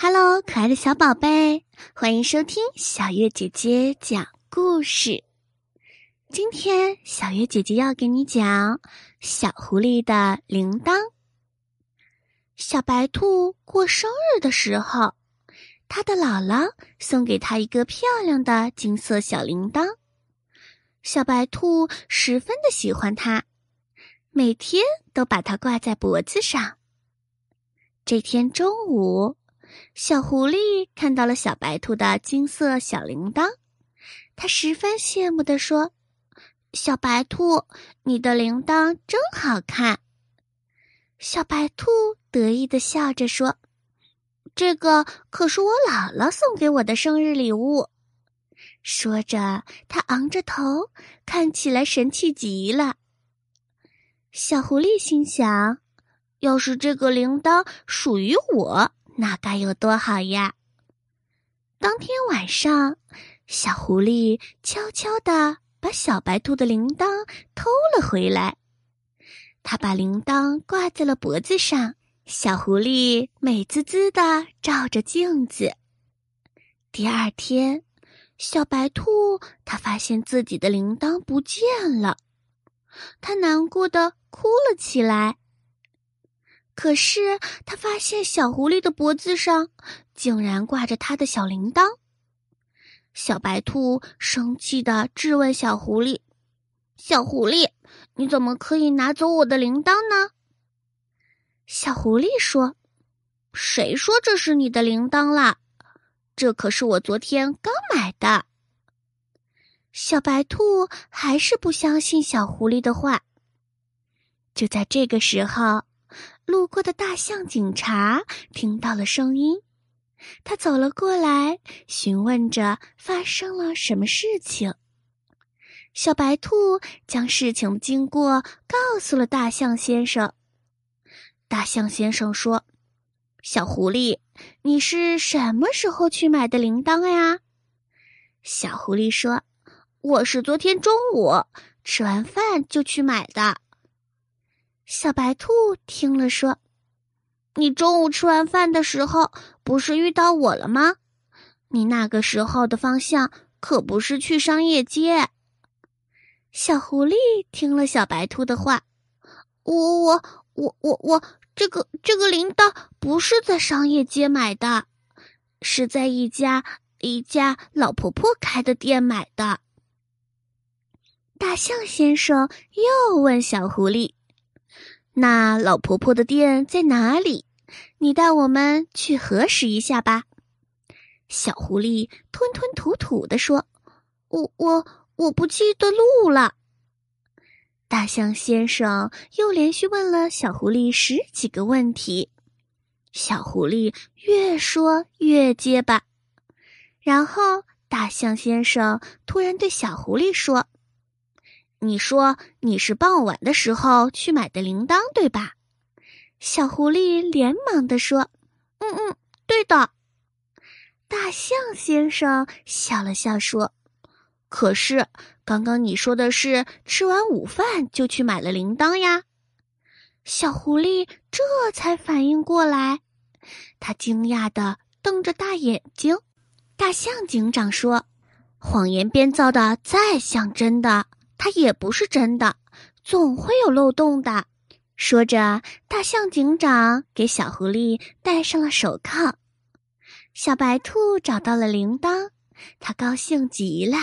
Hello，可爱的小宝贝，欢迎收听小月姐姐讲故事。今天小月姐姐要给你讲小狐狸的铃铛。小白兔过生日的时候，它的姥姥送给它一个漂亮的金色小铃铛。小白兔十分的喜欢它，每天都把它挂在脖子上。这天中午。小狐狸看到了小白兔的金色小铃铛，它十分羡慕地说：“小白兔，你的铃铛真好看。”小白兔得意的笑着说：“这个可是我姥姥送给我的生日礼物。”说着，他昂着头，看起来神气极了。小狐狸心想：“要是这个铃铛属于我。”那该有多好呀！当天晚上，小狐狸悄悄地把小白兔的铃铛偷了回来。他把铃铛挂在了脖子上，小狐狸美滋滋地照着镜子。第二天，小白兔他发现自己的铃铛不见了，他难过的哭了起来。可是他发现小狐狸的脖子上竟然挂着他的小铃铛。小白兔生气的质问小狐狸：“小狐狸，你怎么可以拿走我的铃铛呢？”小狐狸说：“谁说这是你的铃铛啦？这可是我昨天刚买的。”小白兔还是不相信小狐狸的话。就在这个时候。路过的大象警察听到了声音，他走了过来，询问着发生了什么事情。小白兔将事情经过告诉了大象先生。大象先生说：“小狐狸，你是什么时候去买的铃铛呀？”小狐狸说：“我是昨天中午吃完饭就去买的。”小白兔听了说：“你中午吃完饭的时候不是遇到我了吗？你那个时候的方向可不是去商业街。”小狐狸听了小白兔的话：“我我我我我，这个这个铃铛不是在商业街买的，是在一家一家老婆婆开的店买的。”大象先生又问小狐狸。那老婆婆的店在哪里？你带我们去核实一下吧。小狐狸吞吞吐吐地说：“我我我不记得路了。”大象先生又连续问了小狐狸十几个问题，小狐狸越说越结巴。然后，大象先生突然对小狐狸说。你说你是傍晚的时候去买的铃铛，对吧？小狐狸连忙的说：“嗯嗯，对的。”大象先生笑了笑说：“可是刚刚你说的是吃完午饭就去买了铃铛呀。”小狐狸这才反应过来，他惊讶的瞪着大眼睛。大象警长说：“谎言编造的再像真的。”它也不是真的，总会有漏洞的。说着，大象警长给小狐狸戴上了手铐。小白兔找到了铃铛，它高兴极了。